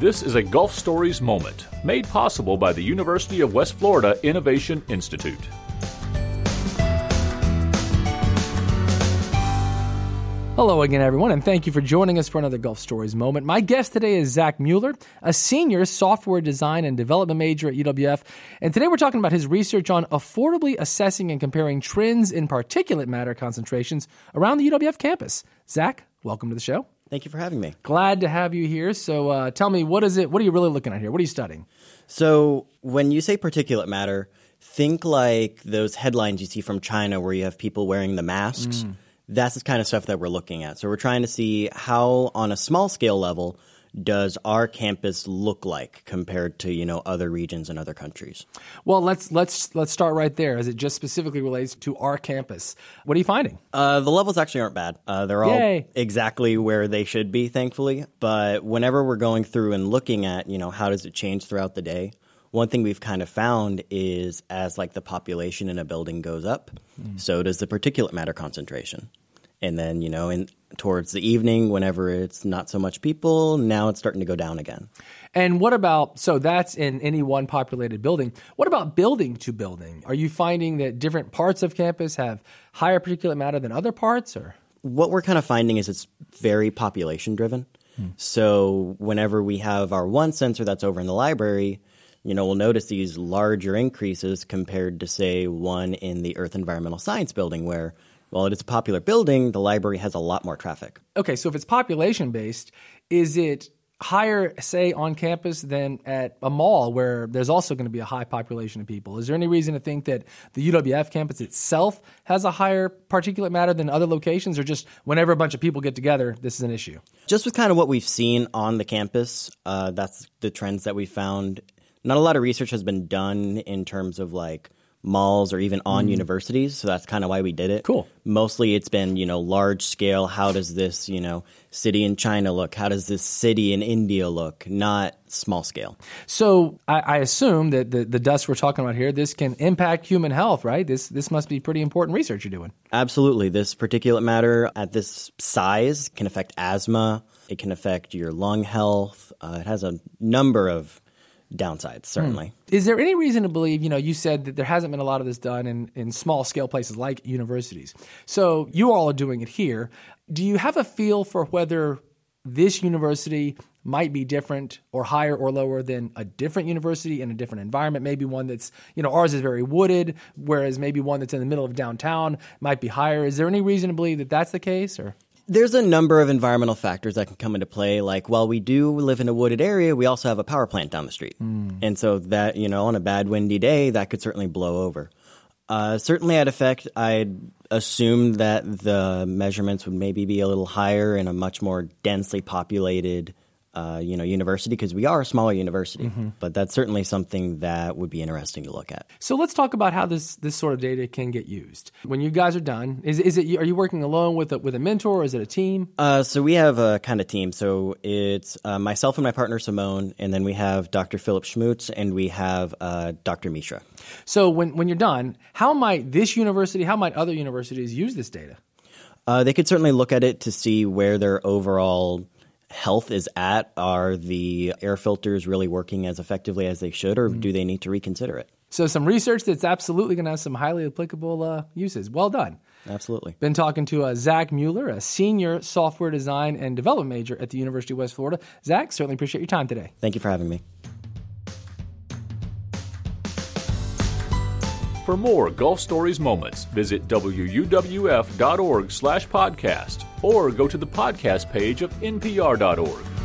This is a Gulf Stories moment made possible by the University of West Florida Innovation Institute. Hello again, everyone, and thank you for joining us for another Gulf Stories moment. My guest today is Zach Mueller, a senior software design and development major at UWF. And today we're talking about his research on affordably assessing and comparing trends in particulate matter concentrations around the UWF campus. Zach, welcome to the show. Thank you for having me. Glad to have you here. So uh, tell me, what is it? What are you really looking at here? What are you studying? So, when you say particulate matter, think like those headlines you see from China where you have people wearing the masks. Mm that's the kind of stuff that we're looking at. So we're trying to see how, on a small scale level, does our campus look like compared to you know other regions and other countries? Well, let's let's let's start right there, as it just specifically relates to our campus. What are you finding? Uh, the levels actually aren't bad. Uh, they're all Yay. exactly where they should be, thankfully. But whenever we're going through and looking at you know how does it change throughout the day, one thing we've kind of found is as like the population in a building goes up, mm. so does the particulate matter concentration and then you know in towards the evening whenever it's not so much people. Now it's starting to go down again. And what about so that's in any one populated building. What about building to building? Are you finding that different parts of campus have higher particulate matter than other parts or? What we're kind of finding is it's very population driven. Hmm. so whenever we have our one sensor that's over in the library you know, we'll notice these larger increases compared to, say, one in the Earth Environmental Science building, where while it is a popular building, the library has a lot more traffic. Okay, so if it's population based, is it higher, say, on campus than at a mall where there's also going to be a high population of people? Is there any reason to think that the UWF campus itself has a higher particulate matter than other locations, or just whenever a bunch of people get together, this is an issue? Just with kind of what we've seen on the campus, uh, that's the trends that we found. Not a lot of research has been done in terms of like malls or even on mm. universities. So that's kind of why we did it. Cool. Mostly it's been, you know, large scale. How does this, you know, city in China look? How does this city in India look? Not small scale. So I, I assume that the, the dust we're talking about here, this can impact human health, right? This this must be pretty important research you're doing. Absolutely. This particulate matter at this size can affect asthma. It can affect your lung health. Uh, it has a number of downsides, certainly. Hmm. Is there any reason to believe, you know, you said that there hasn't been a lot of this done in, in small scale places like universities. So you all are doing it here. Do you have a feel for whether this university might be different or higher or lower than a different university in a different environment. Maybe one that's, you know, ours is very wooded, whereas maybe one that's in the middle of downtown might be higher. Is there any reason to believe that that's the case or? There's a number of environmental factors that can come into play. Like, while we do live in a wooded area, we also have a power plant down the street. Mm. And so that, you know, on a bad windy day, that could certainly blow over. Uh, certainly at effect, I'd assume that the measurements would maybe be a little higher in a much more densely populated uh, you know, university because we are a smaller university. Mm-hmm. But that's certainly something that would be interesting to look at. So let's talk about how this this sort of data can get used. When you guys are done, is is it are you working alone with a, with a mentor or is it a team? Uh, so we have a kind of team. So it's uh, myself and my partner Simone, and then we have Dr. Philip Schmutz and we have uh, Dr. Mishra. So when when you're done, how might this university, how might other universities use this data? Uh, they could certainly look at it to see where their overall health is at. Are the air filters really working as effectively as they should, or mm-hmm. do they need to reconsider it? So, some research that's absolutely going to have some highly applicable uh, uses. Well done. Absolutely. Been talking to uh, Zach Mueller, a senior software design and development major at the University of West Florida. Zach, certainly appreciate your time today. Thank you for having me. For more Gulf Stories moments, visit wuwf.org slash podcast or go to the podcast page of npr.org.